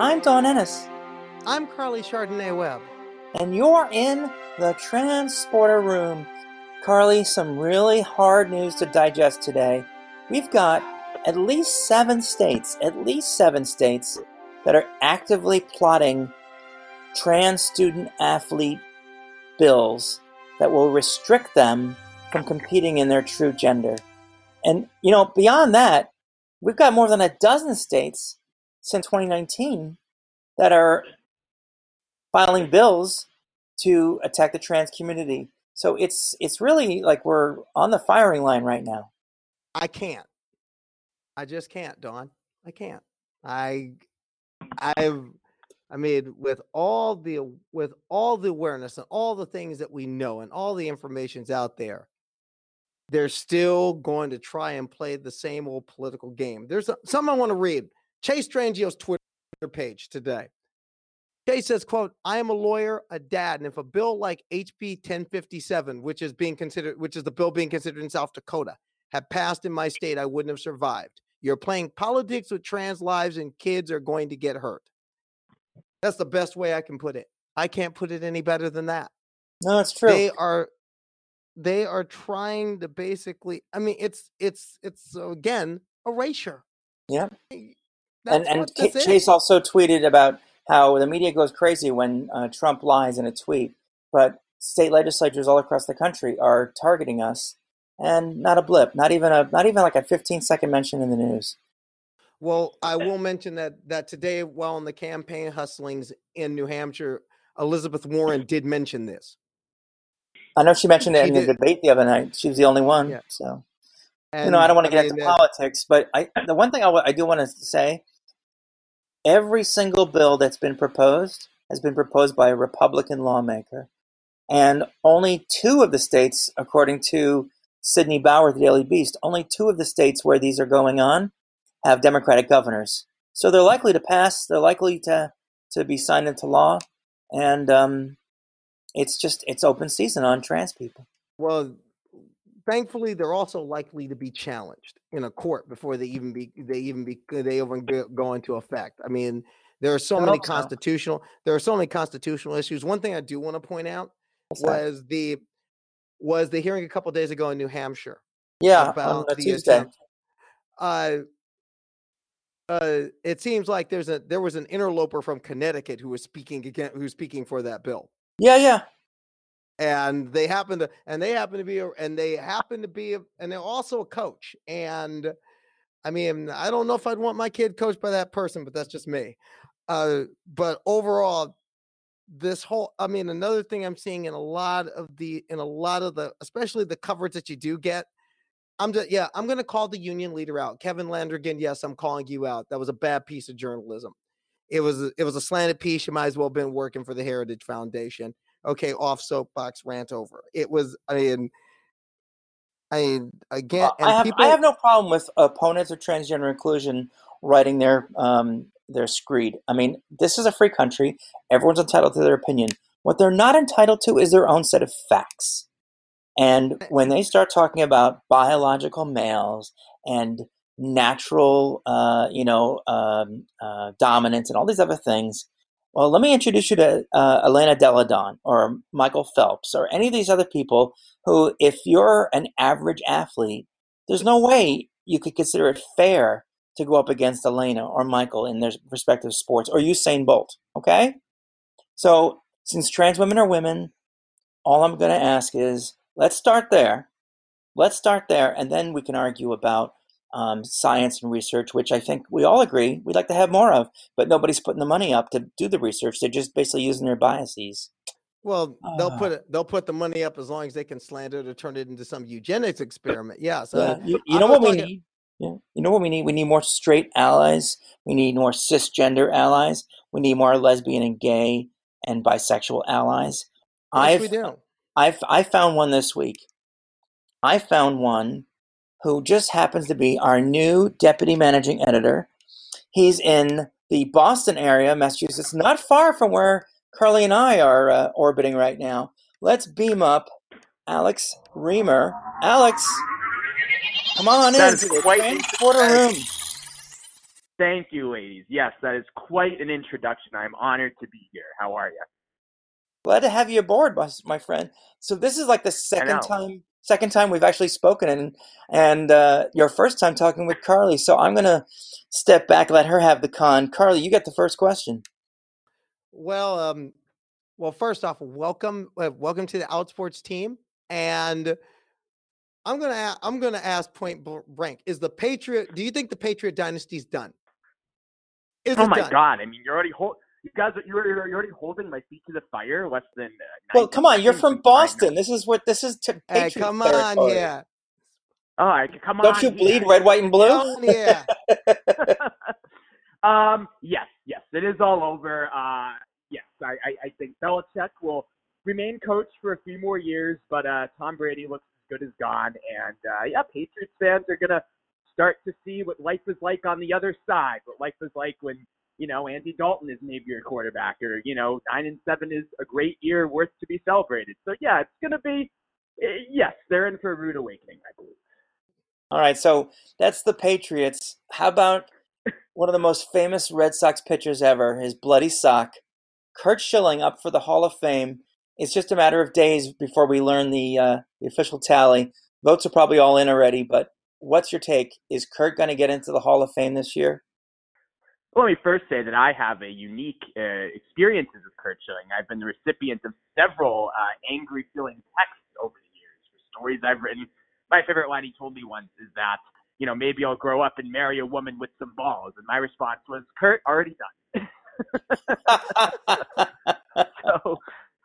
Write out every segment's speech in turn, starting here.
I'm Don Ennis, I'm Karleigh Chardonnay Webb. and you're in the transporter room. Carly, some really hard news to digest today. We've got at least seven states, at least seven states, that are actively plotting trans student athlete bills that will restrict them from competing in their true gender. And, you know, beyond that, we've got more than a dozen states since 2019 that are filing bills to attack the trans community. So it's it's really like we're on the firing line right now. I can't. I just can't, Don. I can't. I I've I mean with all the with all the awareness and all the things that we know and all the information's out there, they're still going to try and play the same old political game. There's a, something I want to read. Chase Strangio's Twitter page today. Chase says, quote, I am a lawyer, a dad, and if a bill like HB 1057, which is being considered, which is the bill being considered in South Dakota, had passed in my state, I wouldn't have survived. You're playing politics with trans lives and kids are going to get hurt. That's the best way I can put it. I can't put it any better than that. No, that's true. They are they are trying to basically I mean it's it's it's again erasure. yeah. That's and and what K- is. Chase also tweeted about how the media goes crazy when uh, Trump lies in a tweet, but state legislatures all across the country are targeting us, and not a blip, not even a not even like a 15 second mention in the news. Well, I will mention that that today, while in the campaign hustlings in New Hampshire, Elizabeth Warren did mention this. I know she mentioned it She in the debate the other night. She was the only one. Yeah. So And you know, I don't want to get mean, into politics, but I the one thing I wa- I do want to say, every single bill that's been proposed has been proposed by a Republican lawmaker, and only two of the states, according to Sidney Bauer, the Daily Beast, only two of the states where these are going on have Democratic governors. So they're likely to pass. They're likely to to be signed into law, and um, it's just it's open season on trans people. Well, thankfully, they're also likely to be challenged in a court before they even be they even be they even go into effect. I mean, there are so many constitutional there are so many constitutional issues. One thing I do want to point out was the was the hearing a couple days ago in New Hampshire. Yeah, on about the Tuesday. attempt. Uh, uh, it seems like there's a there was an interloper from Connecticut who was speaking again, who's speaking for that bill, Yeah, yeah. And they happen to and they happen to be a, and they happen to be a, and they're also a coach. And I mean, I don't know if I'd want my kid coached by that person, but that's just me. Uh, but overall, this whole I mean, another thing I'm seeing in a lot of the in a lot of the especially the coverage that you do get I'm just yeah, I'm gonna call the union leader out. Kevin Landrigan, yes, I'm calling you out. That was a bad piece of journalism. It was it was a slanted piece. You might as well have been working for the Heritage Foundation. Okay, off soapbox rant over. It was I mean I mean again and I have people I have no problem with opponents of transgender inclusion writing their um, their screed. I mean, this is a free country. Everyone's entitled to their opinion. What they're not entitled to is their own set of facts. And when they start talking about biological males and natural, uh, you know, um, uh, dominance and all these other things, well, let me introduce you to uh, Elena Delle Donne or Michael Phelps or any of these other people who, if you're an average athlete, there's no way you could consider it fair to go up against Elena or Michael in their respective sports or Usain Bolt. Okay? So, since trans women are women, all I'm going to ask is let's start there. Let's start there, and then we can argue about um, science and research, which I think we all agree we'd like to have more of, but nobody's putting the money up to do the research. They're just basically using their biases. well they'll Ah. put it they'll put the money up as long as they can slander it or turn it into some eugenics experiment. Yeah. So Yeah, you, you know what we need? Yeah. You know what we need? We need more straight allies. We need more cisgender allies. We need more lesbian and gay and bisexual allies. yes, I've do. I've I found one this week. I found one who just happens to be our new deputy managing editor. He's in the Boston area, Massachusetts, not far from where Carly and I are uh, orbiting right now. Let's beam up Alex Reimer. Alex, come on That into is the transporter room. Thank you, ladies. Yes, that is quite an introduction. I'm honored to be here. How are you? Glad to have you aboard, my, my friend. So this is like the second time second time we've actually spoken and and uh, your first time talking with Carly. So I'm gonna step back, let her have the con. Carly, you get the first question. Well, um, well, first off, welcome, uh, welcome to the Outsports team, and I'm gonna I'm gonna ask point blank: Is the Patriot? Do you think the Patriot dynasty's done? Is oh my done? god! I mean, you're already hold, you guys you're, you're already holding my feet to the fire. Less than uh, well, come on, you're from Boston. This is what this is. To hey, come on, yeah. All right, come on. Don't you bleed red, white, and blue? yeah. um. Yes. Yes. It is all over. Uh. Yes. I. I, I think Belichick will remain coach for a few more years, but uh, Tom Brady looks as good as gone, and uh, yeah, Patriots fans are gonna start to see what life is like on the other side. What life is like when you know Andy Dalton is maybe your quarterback, or you know nine and seven is a great year worth to be celebrated. So yeah, it's gonna be eh, yes, they're in for a rude awakening, I believe. All right, so that's the Patriots. How about one of the most famous Red Sox pitchers ever, his bloody sock, Curt Schilling, up for the Hall of Fame. It's just a matter of days before we learn the uh, the official tally. Votes are probably all in already, but what's your take? Is Curt going to get into the Hall of Fame this year? Let me first say that I have a unique uh, experiences with Curt Schilling. I've been the recipient of several uh, angry feeling texts over the years for stories I've written. My favorite line he told me once is that, you know, maybe I'll grow up and marry a woman with some balls. And my response was, Curt, already done. so,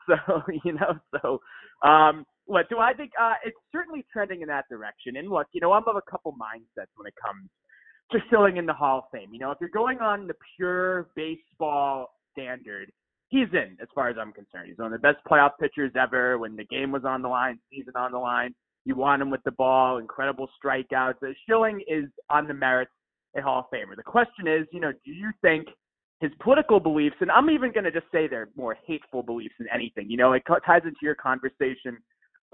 so, you know, so, um, what do I think? Uh, it's certainly trending in that direction. And look, you know, I'm of a couple mindsets when it comes filling in the Hall of Fame. You know, if you're going on the pure baseball standard, he's in as far as I'm concerned. He's one of the best playoff pitchers ever. When the game was on the line, season on the line, you want him with the ball, incredible strikeouts. Uh, Schilling is on the merits a Hall of Famer. The question is, you know, do you think his political beliefs, and I'm even going to just say they're more hateful beliefs than anything. You know, it ties into your conversation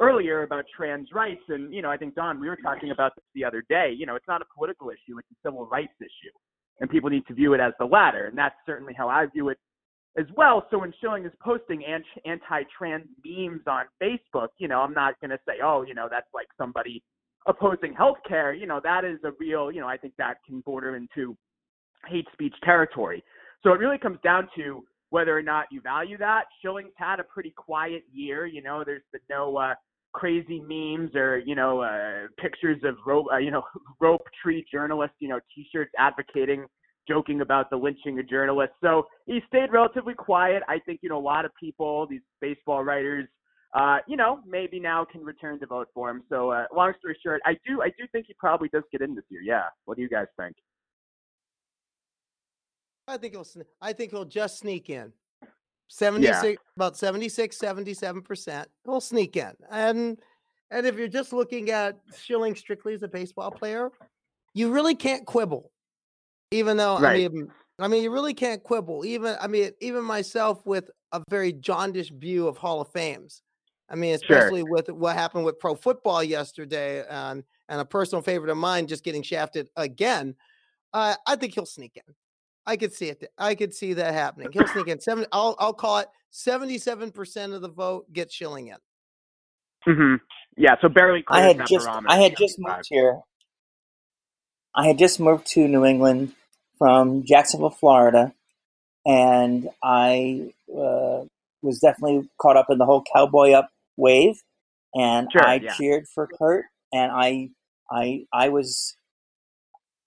earlier about trans rights, and you know, I think Don, we were talking about this the other day. You know, it's not a political issue; it's a civil rights issue, and people need to view it as the latter, and that's certainly how I view it as well. So when Schilling is posting anti-trans memes on Facebook, you know, I'm not going to say, oh, you know, that's like somebody opposing healthcare. You know, that is a real, you know, I think that can border into hate speech territory. So it really comes down to whether or not you value that. Schilling's had a pretty quiet year. You know, there's been no uh, crazy memes or you know uh, pictures of rope, uh, you know, rope tree journalists, you know, t-shirts advocating, joking about the lynching of journalists. So he stayed relatively quiet. I think you know a lot of people, these baseball writers. Uh, you know, maybe now can return to vote for him. So, uh, long story short, I do, I do think he probably does get in this year. Yeah. What do you guys think? I think he'll. I think he'll just sneak in. 76 yeah. about 76 77% he'll sneak in and and if you're just looking at Schilling strictly as a baseball player you really can't quibble even though right. i mean i mean you really can't quibble even i mean even myself with a very jaundiced view of hall of fames i mean especially sure. with what happened with pro football yesterday and and a personal favorite of mine just getting shafted again uh, i think he'll sneak in I could see it. I could see that happening. He'll sneak in seven. I'll I'll call it seventy-seven percent of the vote gets Schilling in. Mm-hmm. Yeah. So barely. I had just I had just moved here. I had just moved to New England from Jacksonville, Florida, and I uh, was definitely caught up in the whole cowboy up wave, and sure, I yeah. cheered for Curt, and I I I was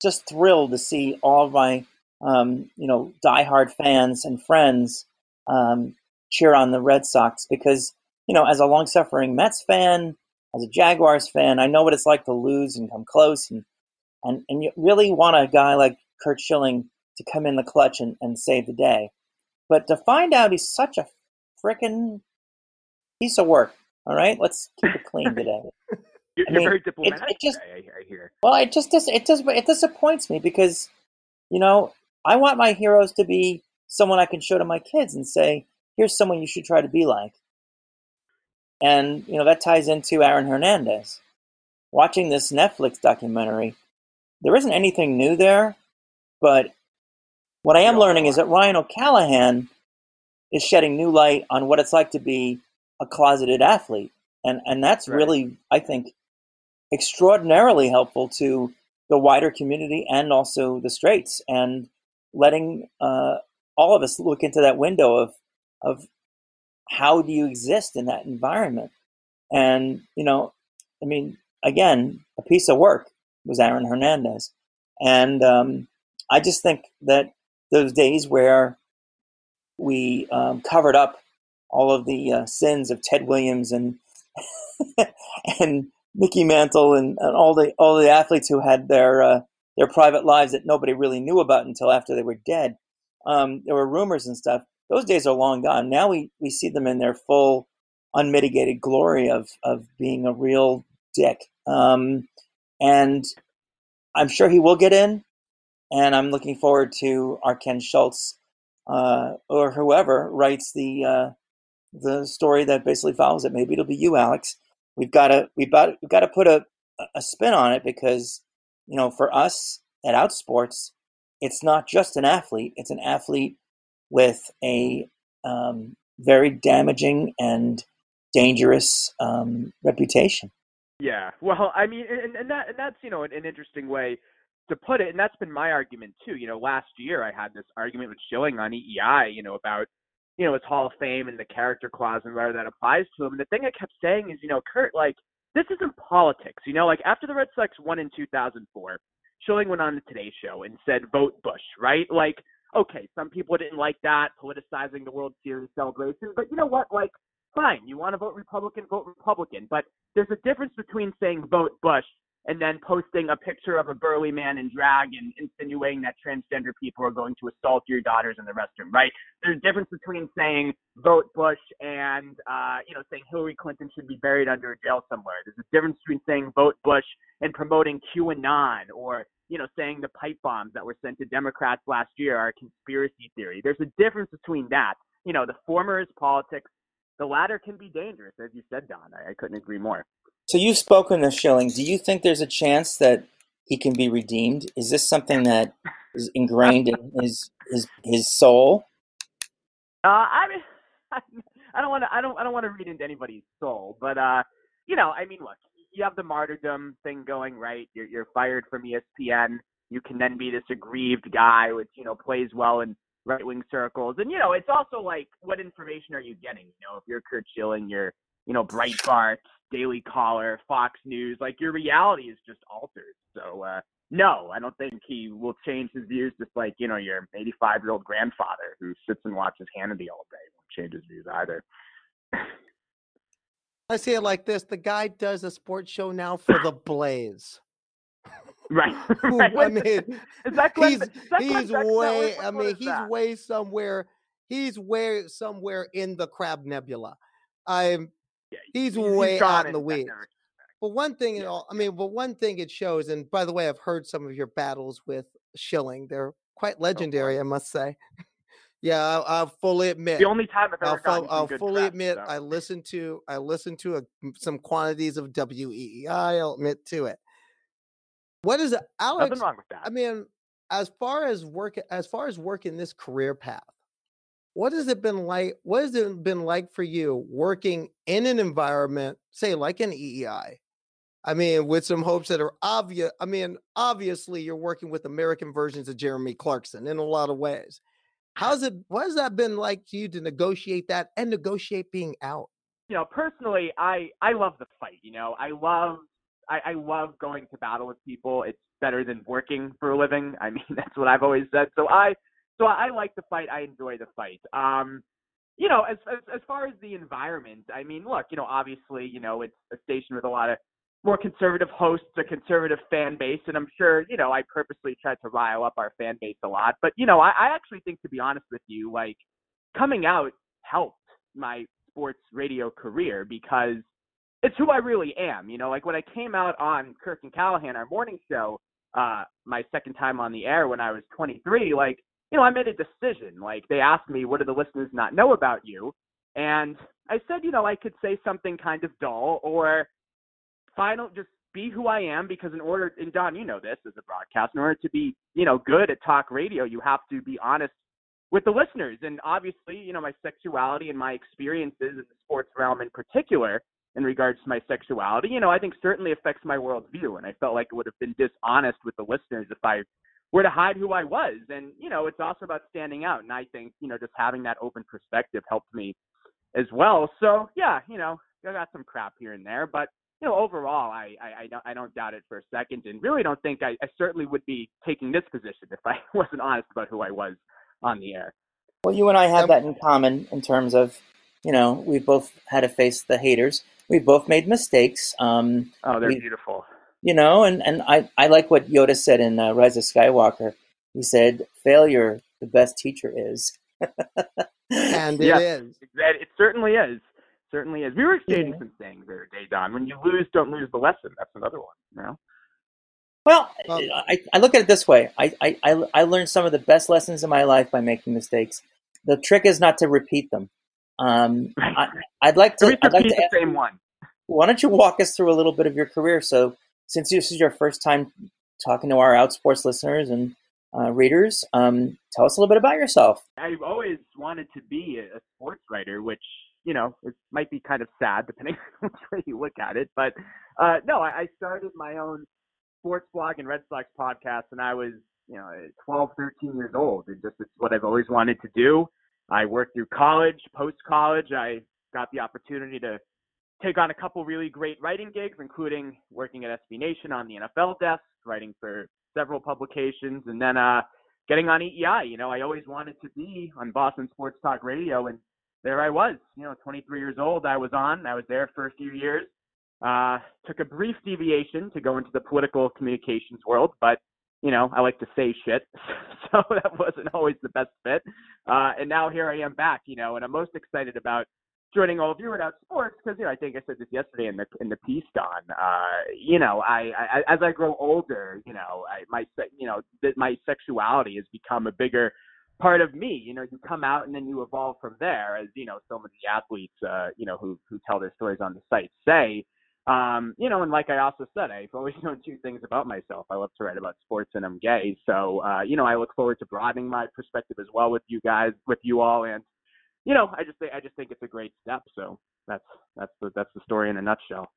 just thrilled to see all of my um, you know, diehard fans and friends um, cheer on the Red Sox because, you know, as a long suffering Mets fan, as a Jaguars fan, I know what it's like to lose and come close. And, and, and you really want a guy like Curt Schilling to come in the clutch and, and save the day. But to find out he's such a freaking piece of work, all right, let's keep it clean today. You're, I mean, very diplomatic. It, it just, I, I hear. Well, it just it just it disappoints me because, you know, I want my heroes to be someone I can show to my kids and say, here's someone you should try to be like. And, you know, that ties into Aaron Hernandez. Watching this Netflix documentary, there isn't anything new there, but What I am learning is that Ryan O'Callaghan is shedding new light on what it's like to be a closeted athlete, and and that's Right. really, I think, extraordinarily helpful to the wider community and also the straights, and letting uh, all of us look into that window of of how do you exist in that environment, and you know, I mean, again, a piece of work was Aaron Hernandez, and um, I just think that those days where we um, covered up all of the uh, sins of Ted Williams and and Mickey Mantle and, and all the all the athletes who had their uh, their private lives that nobody really knew about until after they were dead. Um, there were rumors and stuff. Those days are long gone. Now we, we see them in their full, unmitigated glory of of being a real dick. Um, and I'm sure he will get in. And I'm looking forward to our Ken Schultz uh, or whoever writes the uh, the story that basically follows it. Maybe it'll be you, Alex. We've got to we've got we've got to put a a spin on it because you know for us at Outsports, it's not just an athlete; it's an athlete with a um, very damaging and dangerous um, reputation. Yeah. Well, I mean, and, and that and that's you know an, an interesting way to put it, and that's been my argument too. You know, last year I had this argument with Schilling on EEI, you know, about you know his Hall of Fame and the character clause and whether that applies to him. And the thing I kept saying is, you know, Curt, like this isn't politics. You know, like after the Red Sox won in 2004, Schilling went on the Today Show and said, "Vote Bush," right? Like, okay, some people didn't like that, politicizing the World Series celebration, but you know what? Like, fine, you want to vote Republican, vote Republican. But there's a difference between saying vote Bush and then posting a picture of a burly man in drag and insinuating that transgender people are going to assault your daughters in the restroom, right? There's a difference between saying vote Bush and uh, you know saying Hillary Clinton should be buried under a jail somewhere. There's a difference between saying vote Bush and promoting QAnon or you know saying the pipe bombs that were sent to Democrats last year are a conspiracy theory. There's a difference between that. You know, the former is politics. The latter can be dangerous, as you said, Don. I, I couldn't agree more. So you've spoken to Schilling. Do you think there's a chance that he can be redeemed? Is this something that is ingrained in his his his soul? Uh, I mean, I don't want to. I don't. I don't want to read into anybody's soul, but uh, you know, I mean, look, you have the martyrdom thing going, right? You're you're fired from ESPN. You can then be this aggrieved guy, which you know plays well in right wing circles, and you know, it's also like, what information are you getting? You know, if you're Curt Schilling, you're you know Breitbart, Daily Caller, Fox News, like your reality is just altered. So uh, no, I don't think he will change his views. Just like you know your 85 year old grandfather who sits and watches Hannity all day won't change his views either. I see it like this: the guy does a sports show now for the Blaze. Right. Who- right. I mean, is that Glenn, he's is that he's way. I mean, he's that? way somewhere. He's way somewhere in the Crab Nebula. I'm. Yeah, He's he's way out in the weeds. But one thing, Yeah. all, I mean, but one thing it shows, and by the way, I've heard some of your battles with Schilling. They're quite oh, legendary, I must say. yeah, I'll, I'll fully admit. The only time I've ever I'll, I'll fully press, admit so. I listened to I listened to a, some quantities of WEEI. I'll admit to it. What is it, Alex? nothing wrong with that. I mean, as far as work as far as working this career path, what has it been like? What has it been like for you working in an environment, say like an EEI? I mean, with some hopes that are obvious. I mean, obviously, you're working with American versions of Jeremy Clarkson in a lot of ways. How's it? What has that been like to you to negotiate that and negotiate being out? you know, personally, I I love the fight. You know, I love I, I love going to battle with people. It's better than working for a living. I mean, that's what I've always said. So I so I like the fight. I enjoy the fight. Um, you know, as, as as far as the environment, I mean, look, you know, obviously, you know, it's a station with a lot of more conservative hosts, a conservative fan base, and I'm sure, you know, I purposely tried to rile up our fan base a lot. But you know, I, I actually think, to be honest with you, like coming out helped my sports radio career because it's who I really am. You know, like when I came out on Kirk and Callahan, our morning show, uh, my second time on the air when I was 23, like, you know, I made a decision. Like they asked me, what do the listeners not know about you? And I said, you know, I could say something kind of dull or final, just be who I am because in order, and Don, you know this as a broadcast, in order to be, you know, good at talk radio, you have to be honest with the listeners. And obviously, you know, my sexuality and my experiences in the sports realm in particular, in regards to my sexuality, you know, I think certainly affects my worldview. And I felt like it would have been dishonest with the listeners if I were to hide who I was. And, you know, it's also about standing out. And I think, you know, just having that open perspective helped me as well. So, yeah, you know, I got some crap here and there, but you know, overall, I, I, I, don't, I don't doubt it for a second, and really don't think I, I certainly would be taking this position if I wasn't honest about who I was on the air. Well, you and I have that in common in terms of, you know, we've both had to face the haters. We've both made mistakes. Um, oh, they're beautiful. You know, and, and I, I like what Yoda said in uh, Rise of Skywalker. He said, "Failure, the best teacher is." and it is. It certainly is certainly is. We were exchanging yeah. some things there, day, Don. When you lose, don't lose the lesson. That's another one. You know. Well, I, I look at it this way. I, I, I learned some of the best lessons in my life by making mistakes. The trick is not to repeat them. Um, I, would like to. I'd like to the ask, same one. Why don't you walk us through a little bit of your career? So, since this is your first time talking to our Outsports listeners and uh, readers, um, tell us a little bit about yourself. I've always wanted to be a sports writer, which you know, it might be kind of sad depending on which way you look at it. But uh, no, I, started my own sports blog and Red Sox podcast when I was, you know, 12, 13 years old. and just it's what I've always wanted to do. I worked through college, post college. I got the opportunity to take on a couple really great writing gigs, including working at SB Nation on the NFL desk, writing for several publications, and then uh, getting on EEI. You know, I always wanted to be on Boston Sports Talk Radio, and there I was, you know, 23 years old. I was on. I was there for a few years. Uh, took a brief deviation to go into the political communications world, but you know, I like to say shit, so that wasn't always the best fit. Uh, and now here I am back, you know, and I'm most excited about joining all of you at Outsports because you know I think I said this yesterday in the in the piece, Don. Uh, you know, I, I as I grow older, you know, I my you know that my sexuality has become a bigger part of me. You know, you come out and then you evolve from there, as you know, so many athletes, uh, you know, who who tell their stories on the site say. Um, you know, and like I also said, I've always known two things about myself. I love to write about sports, and I'm gay. So, uh, you know, I look forward to broadening my perspective as well with you guys, with you all, and you know, I just think I just think it's a great step. So that's that's the that's the story in a nutshell.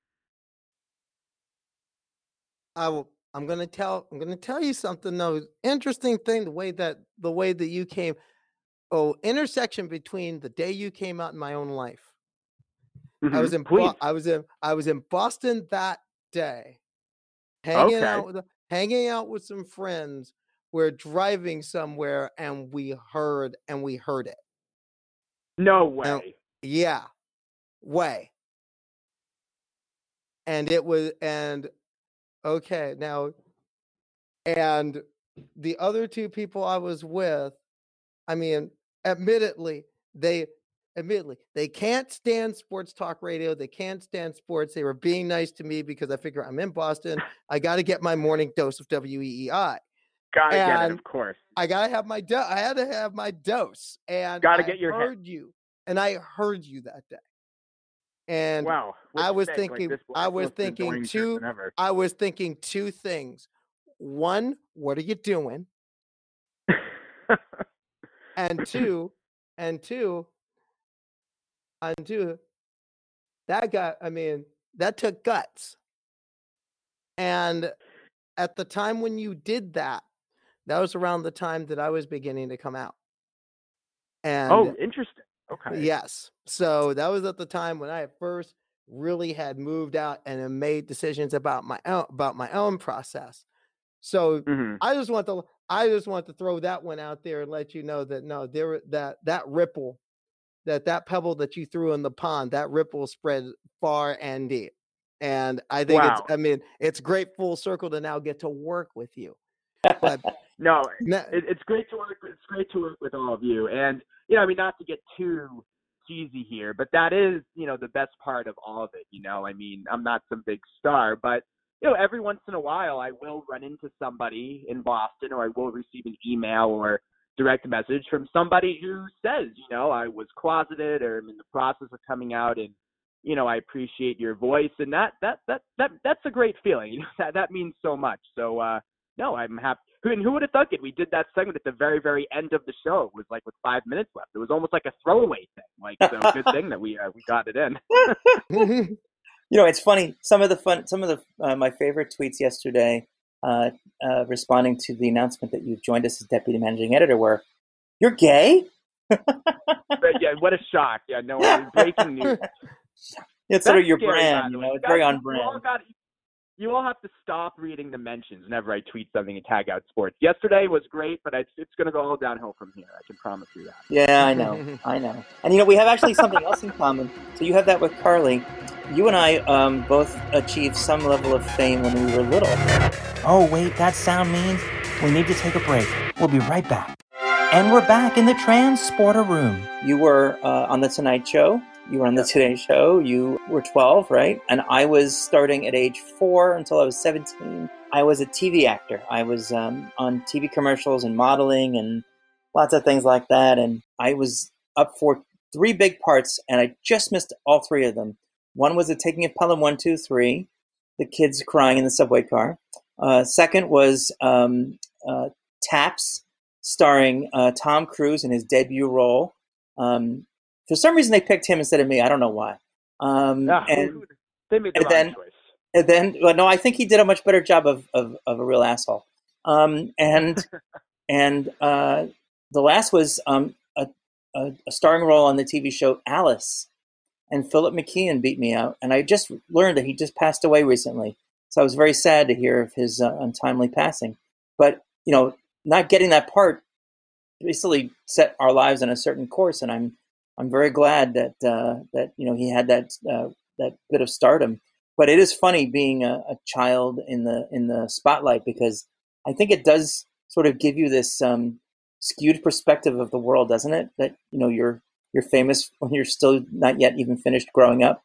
I will I'm gonna tell I'm gonna tell you something though. Interesting thing the way that the way that you came. Oh, intersection between the day you came out in my own life. Mm-hmm. I was in Bo- I was in I was in Boston that day, hanging okay. out with hanging out with some friends. We're driving somewhere and we heard and we heard it. No way. And, yeah, way. And it was and Okay, now, and the other two people I was with, I mean, admittedly, they admittedly they can't stand sports talk radio. They can't stand sports. They were being nice to me because I figure I'm in Boston. I got to get my morning dose of WEEI. Gotta get it, of course. I gotta have my dose. I had to have my dose, and gotta I get your heard head. you, and I heard you that day. And wow, I was thinking, like I was thinking two, I was thinking two things. One, what are you doing? and two, and two, and two, that got, I mean, that took guts. And at the time when you did that, that was around the time that I was beginning to come out. Oh, and oh, interesting. Okay. Yes. So that was at the time when I first really had moved out and made decisions about my own about my own process. So mm-hmm. I just want to I just want to throw that one out there and let you know that no, there that that ripple, that that pebble that you threw in the pond, that ripple spread far and deep. And I think wow. it's I mean it's great full circle to now get to work with you. But no, it, it's great to work. It's great to work with all of you, and you know, I mean, not to get too cheesy here, but that is, you know, the best part of all of it. You know, I mean, I'm not some big star, but you know, every once in a while, I will run into somebody in Boston, or I will receive an email or direct message from somebody who says, you know, I was closeted or I'm in the process of coming out, and you know, I appreciate your voice, and that that that that that's a great feeling. You know, that that means so much. So uh, no, I'm happy. And who would have thought it? We did that segment at the very very end of the show. It was like with five minutes left. It was almost like a throwaway thing. Like so, good thing that we uh, we got it in. you know, it's funny. Some of the fun, some of the uh, my favorite tweets yesterday, uh, uh, responding to the announcement that you've joined us as deputy managing editor, were, "You're gay." but yeah, what a shock! Yeah, no, breaking news. It's sort of your scary, brand, you know. It's very on brand. You all, got, you all have to stop reading the mentions whenever I tweet something and tag Outsports. Yesterday was great, but it's, it's going to go all downhill from here. I can promise you that. Yeah, I know, I know. And you know, we have actually something else in common. So you have that with Carly. You and I um, both achieved some level of fame when we were little. Oh, wait, that sound means we need to take a break. We'll be right back. And we're back in the transporter room. You were uh, on the Tonight Show. You were on the Today Show. You were 12, right? And I was starting at age four until I was 17. I was a TV actor. I was um, on TV commercials and modeling and lots of things like that. And I was up for three big parts, and I just missed all three of them. One was the taking of Pelham 123, the kids crying in the subway car. Uh, second was um, uh, Taps, starring uh, Tom Cruise in his debut role. Um, for some reason, they picked him instead of me. I don't know why. Um, ah, and, they made the and then, choice. And then, well, no, I think he did a much better job of of, of a real asshole. Um, and and uh, the last was um, a, a, a starring role on the TV show Alice. And Philip McKeon beat me out, and I just learned that he just passed away recently. So I was very sad to hear of his uh, untimely passing. But you know, not getting that part basically set our lives on a certain course, and I'm I'm very glad that uh, that you know he had that uh, that bit of stardom. But it is funny being a, a, child in the in the spotlight because I think it does sort of give you this um, skewed perspective of the world, doesn't it? That you know you're you're famous when you're still not yet even finished growing up.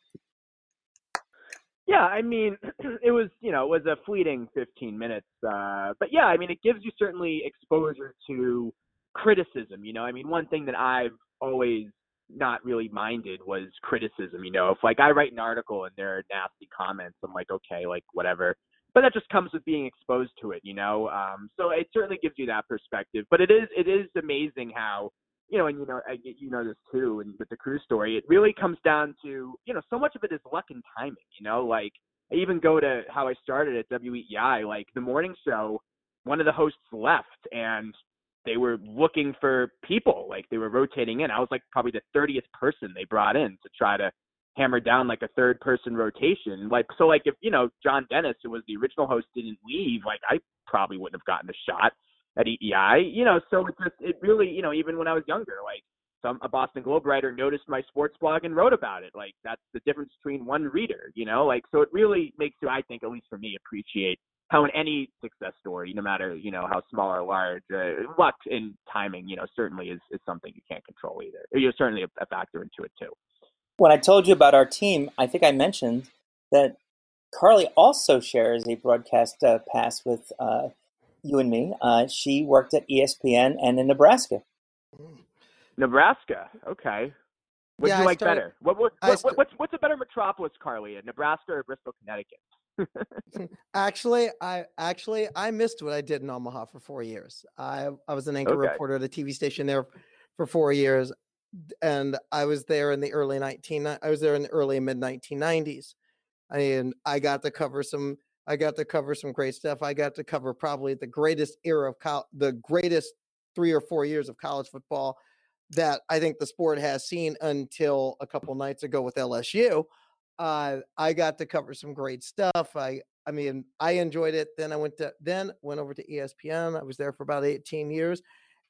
Yeah, I mean, it was you know it was a fleeting 15 minutes, uh, but yeah, I mean it gives you certainly exposure to criticism. You know, I mean one thing that I've always not really minded was criticism. You know, if like I write an article and there are nasty comments, I'm like, okay, like whatever. But that just comes with being exposed to it, you know. Um, so it certainly gives you that perspective. But it is it is amazing how you know, and you know, I, you know this too, and with the Cruise story, it really comes down to you know, so much of it is luck and timing. You know, like I even go to how I started at WEEI, like the morning show. One of the hosts left, and they were looking for people, like they were rotating in. I was like probably the 30th person they brought in to try to hammer down like a third person rotation. Like so, like if you know John Dennis, who was the original host, didn't leave, like I probably wouldn't have gotten a shot at EEI. You know, so it just it really you know even when I was younger, like some a Boston Globe writer noticed my sports blog and wrote about it. Like that's the difference between one reader. You know, like so it really makes you, I think, at least for me, appreciate how in any success story, no matter you know how small or large, uh, luck and timing, you know, certainly is, is something you can't control either. You're certainly a, a factor into it too. When I told you about our team, I think I mentioned that Carly also shares a broadcast uh, pass with uh, you and me. Uh, she worked at ESPN and in Nebraska. Nebraska, okay. What yeah, do you I like started, better? What, what, what, what's what's a better metropolis, Carly? Nebraska or Bristol, Connecticut? Actually, I actually I missed what I did in Omaha for four years. I I was an anchor okay. reporter at a TV station there for four years, and I was there in the early nineteen. I was there in the early mid nineteen nineties, and I got to cover some. I got to cover some great stuff. I got to cover probably the greatest era of co- the greatest three or four years of college football that I think the sport has seen until a couple nights ago with LSU uh, I got to cover some great stuff. I I mean, I enjoyed it. Then I went to then went over to ESPN. I was there for about 18 years.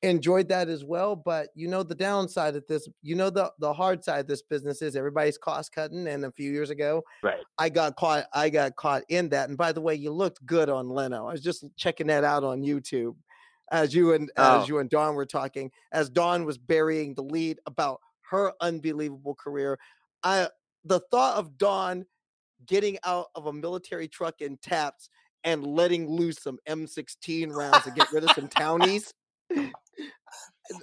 Enjoyed that as well. But you know the downside of this, you know the the hard side of this business is everybody's cost cutting. And a few years ago, right, I got caught. I got caught in that. And by the way, you looked good on Leno. I was just checking that out on YouTube as you and oh. as you and Don were talking. As Don was burying the lead about her unbelievable career. I the thought of Don getting out of a military truck in taps and letting loose some M16 rounds to get rid of some townies.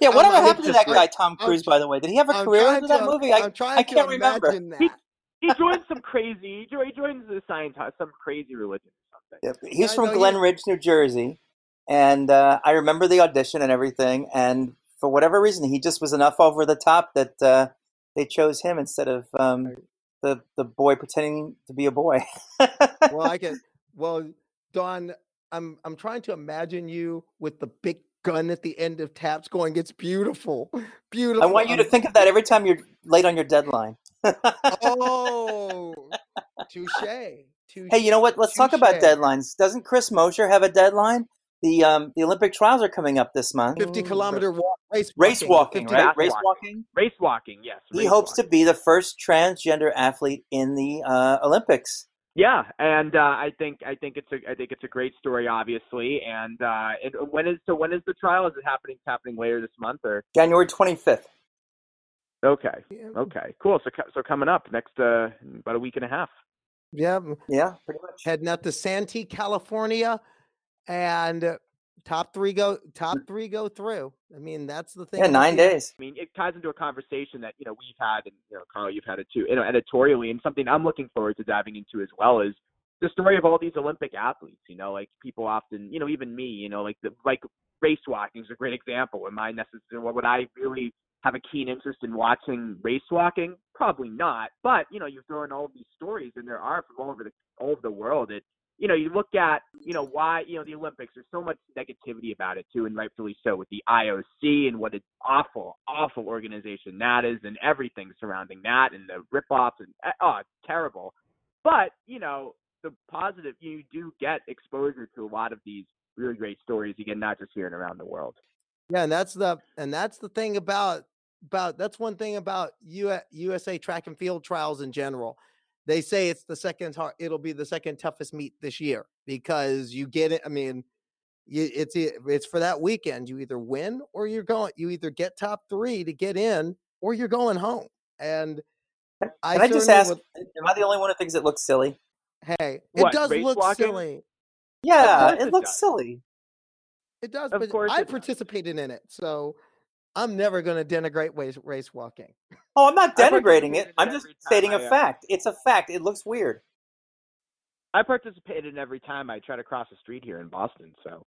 Yeah, whatever happened to that guy, Tom Cruise? I'm, by the way, did he have a I'm career after that movie? I, I can't remember. He, he joins some crazy. He jo- he joins the science, some crazy religion or something. Yep. He's I from know you- Glen Ridge, New Jersey, and uh, I remember the audition and everything. And for whatever reason, he just was enough over the top that uh, they chose him instead of um, the the boy pretending to be a boy. well, I can. Well, Don, I'm I'm trying to imagine you with the big gun at the end of taps going. It's beautiful, beautiful. I want you to think of that every time you're late on your deadline. Oh, touche. touche. Hey, you know what? Let's talk about deadlines. Doesn't Chris Mosier have a deadline? The um, the Olympic trials are coming up this month. 50 kilometer walk, race Race walking, right? Race walking. walking. Race walking, yes. He hopes walking. to be the first transgender athlete in the uh, Olympics. Yeah, and uh, I think I think it's a I think it's a great story, obviously. And uh, it, when is so when is the trial? Is it happening? It's happening later this month, or January 25th. okay, okay, cool. So so coming up next uh, about a week and a half. yeah, Yeah, pretty much. heading out to Santee, California, and uh, top three go top three go through. I mean, that's the thing. Yeah, nine days. I mean, it ties into a conversation that you know we've had, and you know, Carl, you've had it too, you know, editorially, and something I'm looking forward to diving into as well is the story of all these Olympic athletes. You know, like people often, you know, even me, you know, like the like race walking is a great example. Am I necessarily well would I really have a keen interest in watching race walking? Probably not. But you know, you throw in all of these stories, and there are from all over the all over the world. It you know, you look at, you know, why, you know, the Olympics, there's so much negativity about it too, and rightfully so, with the IOC and what an awful, awful organization that is, and everything surrounding that, and the ripoffs, and uh, oh, it's terrible. But you know, the positive, you do get exposure to a lot of these really great stories. again, not just here and around the world. Yeah, and that's the and that's the thing about about that's one thing about USA track and field trials in general. They say it's the second hard, it'll be the second toughest meet this year because you get it. I mean, you, it's e- it's for that weekend. You either win or you're going. You either get top three to get in, or you're going home. And I, Can I just certainly ask, would- am I the only one who thinks it looks silly? hey, What, it does look walking? silly. Yeah, it it looks does. silly. It does, Of but course I it does. participated in it, so I'm never going to denigrate race race walking. Oh, I'm not denigrating it. I'm just stating a I, uh, fact. It's a fact. It looks weird. I participated in every time I try to cross the street here in Boston. So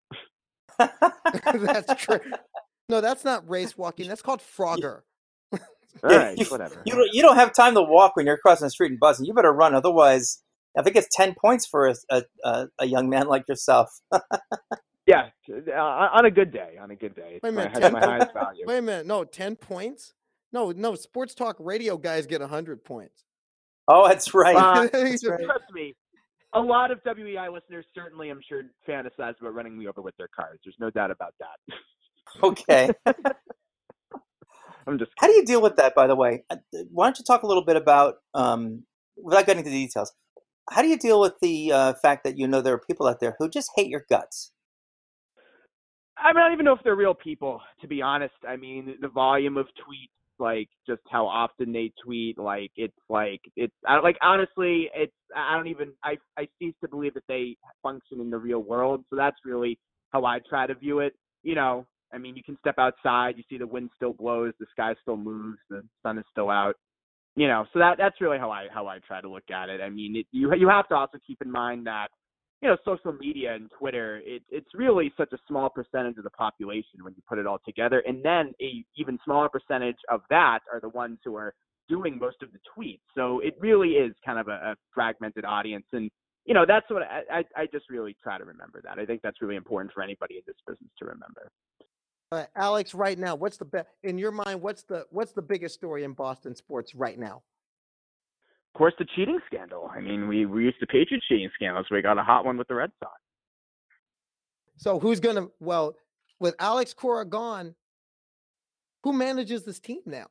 that's true. No, that's not race walking. That's called Frogger. all Yeah, right, you, whatever. You, don't- you don't have time to walk when you're crossing the street in Boston. You better run, otherwise, I think it's ten points for a a, a, a young man like yourself. Yeah, uh, on a good day. On a good day, Wait a minute, it's 10 my highest value. Wait a minute. No, 10 points? No, no. Sports talk radio guys get 100 points. oh, that's right. Uh, that's right. Trust me, a lot of WEI listeners certainly, I'm sure, fantasize about running me over with their cars. There's no doubt about that. Okay. I'm just. How do you deal with that, by the way? Uh, Why don't you talk a little bit about, um, without getting into the details, how do you deal with the uh, fact that you know there are people out there who just hate your guts? I don't even know if they're real people, to be honest. I mean, the volume of tweets, like just how often they tweet, like it's like it's I, like honestly, it's I don't even I I cease to believe that they function in the real world. So that's really how I try to view it. You know, I mean, you can step outside, you see the wind still blows, the sky still moves, the sun is still out. You know, so that that's really how I how I try to look at it. I mean, it, you you have to also keep in mind that you know, social media and Twitter, it, it's really such a small percentage of the population when you put it all together. And then a even smaller percentage of that are the ones who are doing most of the tweets. So it really is kind of a, a fragmented audience. And, you know, that's what I, I, I just really try to remember that. I think that's really important for anybody in this business to remember. Uh, Alex, right now, what's the best in your mind? What's the what's the biggest story in Boston sports right now? Of course, the cheating scandal. I mean, we, we used the Patriot cheating scandals. we got a hot one with the Red Sox. So who's gonna? Well, with Alex Cora gone, who manages this team now?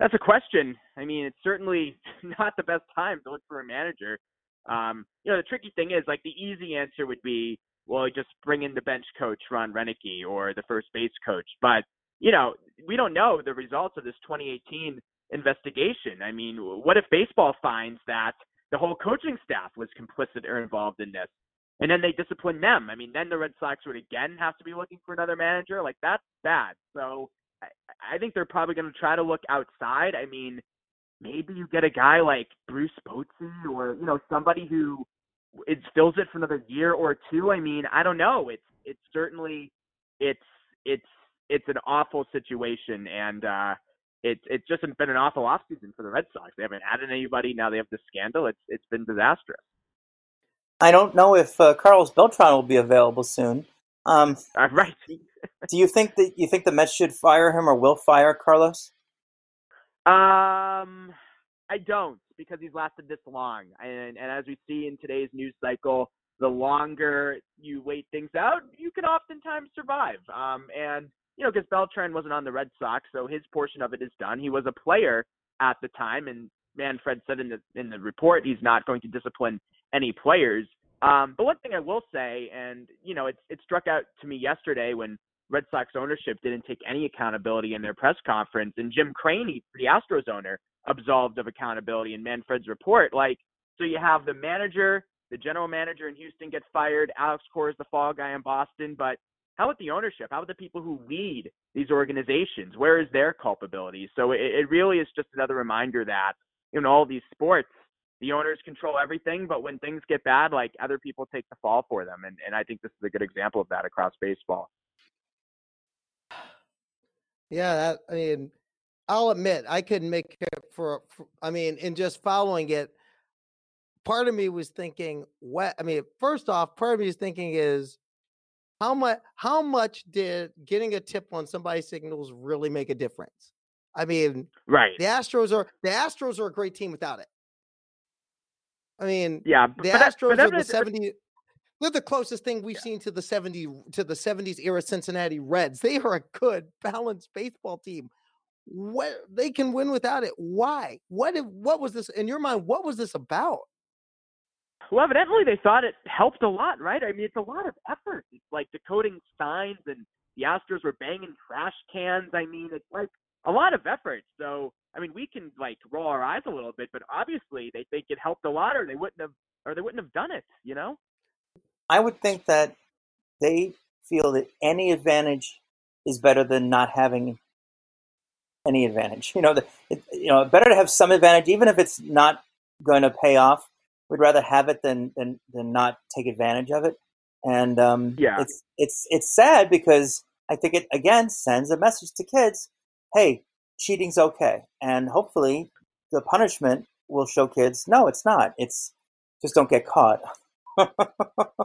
That's a question. I mean, it's certainly not the best time to look for a manager. Um, you know, the tricky thing is like the easy answer would be, well, just bring in the bench coach Ron Roenicke or the first base coach. But you know, we don't know the results of this 2018 investigation. I mean, what if baseball finds that the whole coaching staff was complicit or involved in this? And then they discipline them. I mean, then the Red Sox would again have to be looking for another manager. Like that's bad. So I, I think they're probably going to try to look outside. I mean, maybe you get a guy like Bruce Bochy or you know somebody who it fills it for another year or two. I mean, I don't know. It's it's certainly it's it's it's an awful situation, and uh, it's it's just been an awful offseason for the Red Sox. They haven't added anybody. Now they have the scandal. It's it's been disastrous. I don't know if uh, Carlos Beltran will be available soon. Um, uh, right. do you think that you think the Mets should fire him or will fire Carlos? Um, I don't because he's lasted this long, and and as we see in today's news cycle, the longer you wait things out, you can oftentimes survive. Um, and you know, because Beltran wasn't on the Red Sox, so his portion of it is done. He was a player at the time, and Manfred said in the in the report he's not going to discipline any players. Um, but one thing I will say, and you know, it it struck out to me yesterday when Red Sox ownership didn't take any accountability in their press conference, and Jim Crane, the Astros owner, absolved of accountability in Manfred's report. Like, so you have the manager, the general manager in Houston gets fired, Alex Cora is the fall guy in Boston, but how about the ownership? How about the people who lead these organizations? Where is their culpability? So it, it really is just another reminder that in all these sports, the owners control everything, but when things get bad, like other people take the fall for them. And, and I think this is a good example of that across baseball. Yeah, that, I mean, I'll admit I couldn't make it for, for, I mean, in just following it, part of me was thinking, what? I mean, first off, part of me is thinking is how much how much did getting a tip on somebody's signals really make a difference? I mean, right. The Astros are the Astros are a great team without it. I mean, yeah, the Astros that, are the 70 they're the closest thing we've yeah. seen to the 70 to the 70s era Cincinnati Reds. They are a good balanced baseball team. What they can win without it. Why? What if, what was this in your mind? What was this about? Well, evidently they thought it helped a lot, right? I mean, it's a lot of effort. It's like decoding signs, and the Astros were banging trash cans. I mean, it's like a lot of effort. So, I mean, we can like roll our eyes a little bit, but obviously they think it helped a lot, or they wouldn't have, or they wouldn't have done it. You know? I would think that they feel that any advantage is better than not having any advantage. You know, the, it, you know, better to have some advantage, even if it's not going to pay off. We'd rather have it than than than not take advantage of it. And um, yeah, it's it's it's sad because I think it again sends a message to kids: Hey, cheating's okay, and hopefully the punishment will show kids, no, it's not. It's just don't get caught.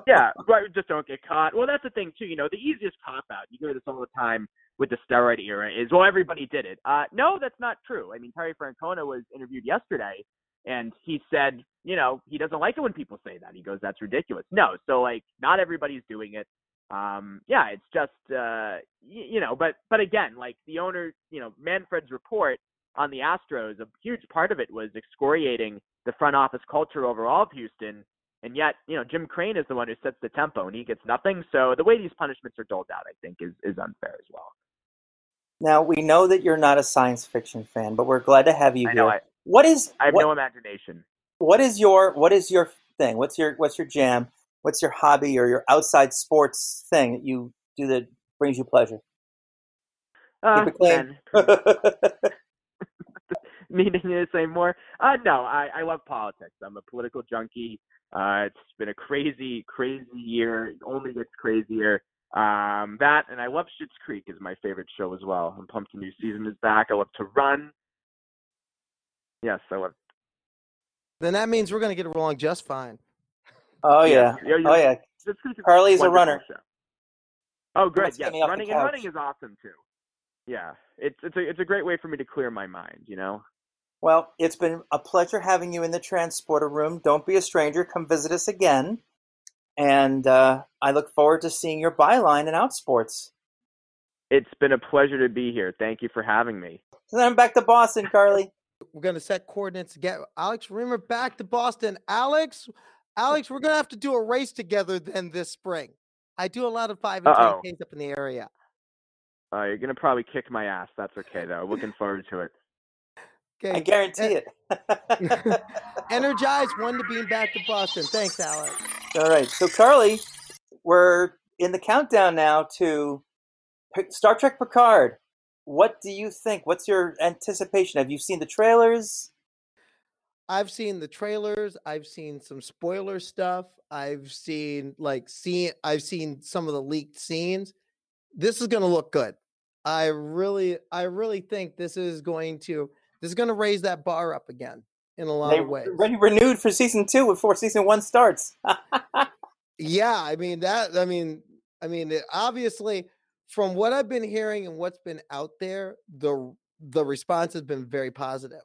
yeah, right. Just don't get caught. Well, that's the thing too. You know, the easiest cop out. You hear this all the time with the steroid era is, well, everybody did it. Uh, no, that's not true. I mean, Terry Francona was interviewed yesterday, and he said, you know, he doesn't like it when people say that. He goes, that's ridiculous. No, so like, not everybody's doing it. Um, yeah, it's just, uh, y- you know, but but again, like the owner, you know, Manfred's report on the Astros, a huge part of it was excoriating the front office culture overall of Houston and yet, you know, Jim Crane is the one who sets the tempo and he gets nothing. So the way these punishments are doled out, I think, is, is unfair as well. Now we know that you're not a science fiction fan, but we're glad to have you I here. Know, I, what is I have what, no imagination. What is your what is your thing? What's your what's your jam? What's your hobby or your outside sports thing that you do that brings you pleasure? Uh, Meaning to say more? Uh, no, I, I love politics. I'm a political junkie. Uh, it's been a crazy, crazy year. It only gets crazier. Um, that and I love Schitt's Creek is my favorite show as well. I'm pumped the new season is back. I love to run. Yes, I would. Then that means we're going to get along just fine. Oh yeah, yeah. oh yeah. Karleigh's a runner. Show. Oh, great! Yes, running and running is awesome too. Yeah, it's it's a it's a great way for me to clear my mind. You know. Well, it's been a pleasure having you in the transporter room. Don't be a stranger. Come visit us again. And uh, I look forward to seeing your byline in Outsports. It's been a pleasure to be here. Thank you for having me. then I'm back to Boston, Karleigh. We're going to set coordinates. Get Alex Reimer back to Boston. Alex, Alex, we're going to have to do a race together then this spring. I do a lot of 5 and Uh-oh. 10Ks up in the area. Uh, you're going to probably kick my ass. That's okay, though. Looking forward to it. Okay. I guarantee it. Energized, one to being back to Boston. Thanks, Alex. All right. So, Karleigh, we're in the countdown now to Star Trek Picard. What do you think? What's your anticipation? Have you seen the trailers? I've seen the trailers. I've seen some spoiler stuff. I've seen like seen I've seen some of the leaked scenes. This is going to look good. I really I really think this is going to this is going to raise that bar up again in a lot They of ways. already renewed for season two before season one starts. Yeah, I mean that. I mean, I mean, it, obviously, from what I've been hearing and what's been out there, the the response has been very positive.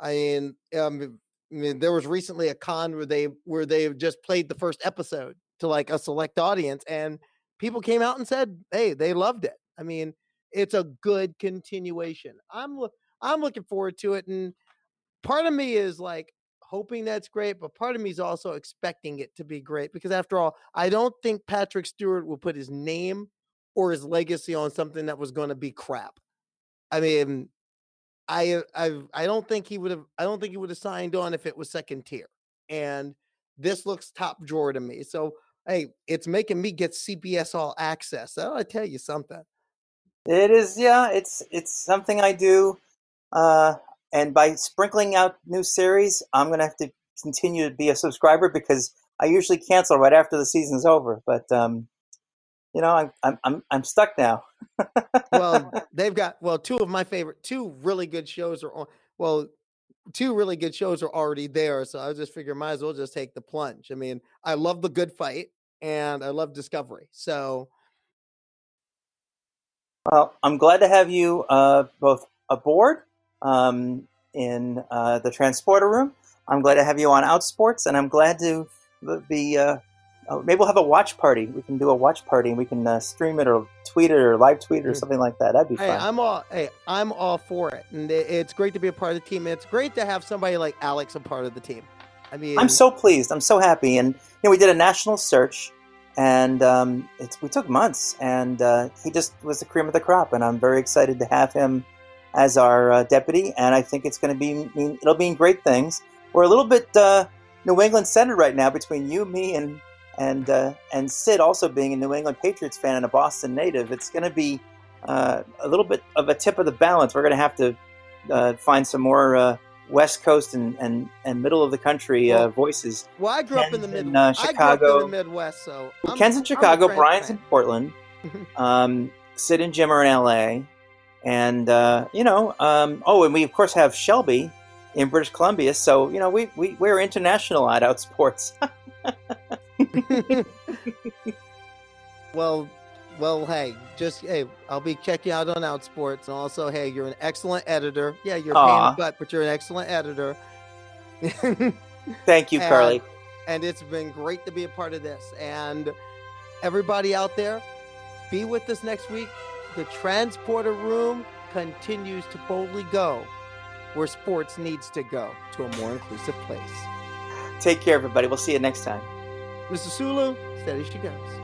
I mean, um, I mean, there was recently a con where they where they just played the first episode to like a select audience, and people came out and said, "Hey, they loved it." I mean, it's a good continuation. I'm I'm looking forward to it, and part of me is like hoping that's great, but part of me is also expecting it to be great because after all, I don't think Patrick Stewart will put his name or his legacy on something that was going to be crap. I mean, I I I don't think he would have I don't think he would have signed on if it was second tier. And this looks top drawer to me. So hey, it's making me get CBS All Access. That'll tell you something. It is, yeah. It's it's something I do, uh, and by sprinkling out new series, I'm gonna have to continue to be a subscriber because I usually cancel right after the season's over. But um, you know, I'm I'm I'm, I'm stuck now. well, they've got well two of my favorite two really good shows are on. Well, two really good shows are already there, so I just figure might as well just take the plunge. I mean, I love the Good Fight and I love Discovery, so Well, I'm glad to have you uh, both aboard um, in uh, the transporter room. I'm glad to have you on Outsports, and I'm glad to be. Uh, uh, maybe we'll have a watch party. We can do a watch party, and we can uh, stream it or tweet it or live tweet it or Mm. something like that. That'd be hey, fun. I'm all hey, I'm all for it, and it's great to be a part of the team. And it's great to have somebody like Alex a part of the team. I mean, I'm so pleased. I'm so happy. And you know, we did a national search, and um, it's we took months, and uh, he just was the cream of the crop. And I'm very excited to have him as our uh, deputy. And I think it's going to be mean, it'll mean great things. We're a little bit uh, New England centered right now between you, me, and and uh, and Sid also being a New England Patriots fan and a Boston native. It's going to be uh, a little bit of a tip of the balance. We're going to have to uh, find some more. Uh, West Coast and, and, and middle of the country uh, voices. well, I grew up in the Ken's in, Midwest. uh, I grew up in the Chicago. Midwest, so I'm, Ken's in Chicago, Brian's in. Portland, um, Sid and Jim are in LA, and uh, you know, um, oh, and we of course have Shelby in British Columbia. So you know, we we we're international at Outsports. Well, well, hey, just hey, I'll be checking out on Outsports, and also, hey, you're an excellent editor. Yeah, you're a pain in the butt, but you're an excellent editor. Thank you, And- Karleigh. and it's been great to be a part of this. And everybody out there, be with us next week. The transporter room continues to boldly go where sports needs to go to a more inclusive place. Take care, everybody. We'll see you next time. Mr. Sulu, steady she goes.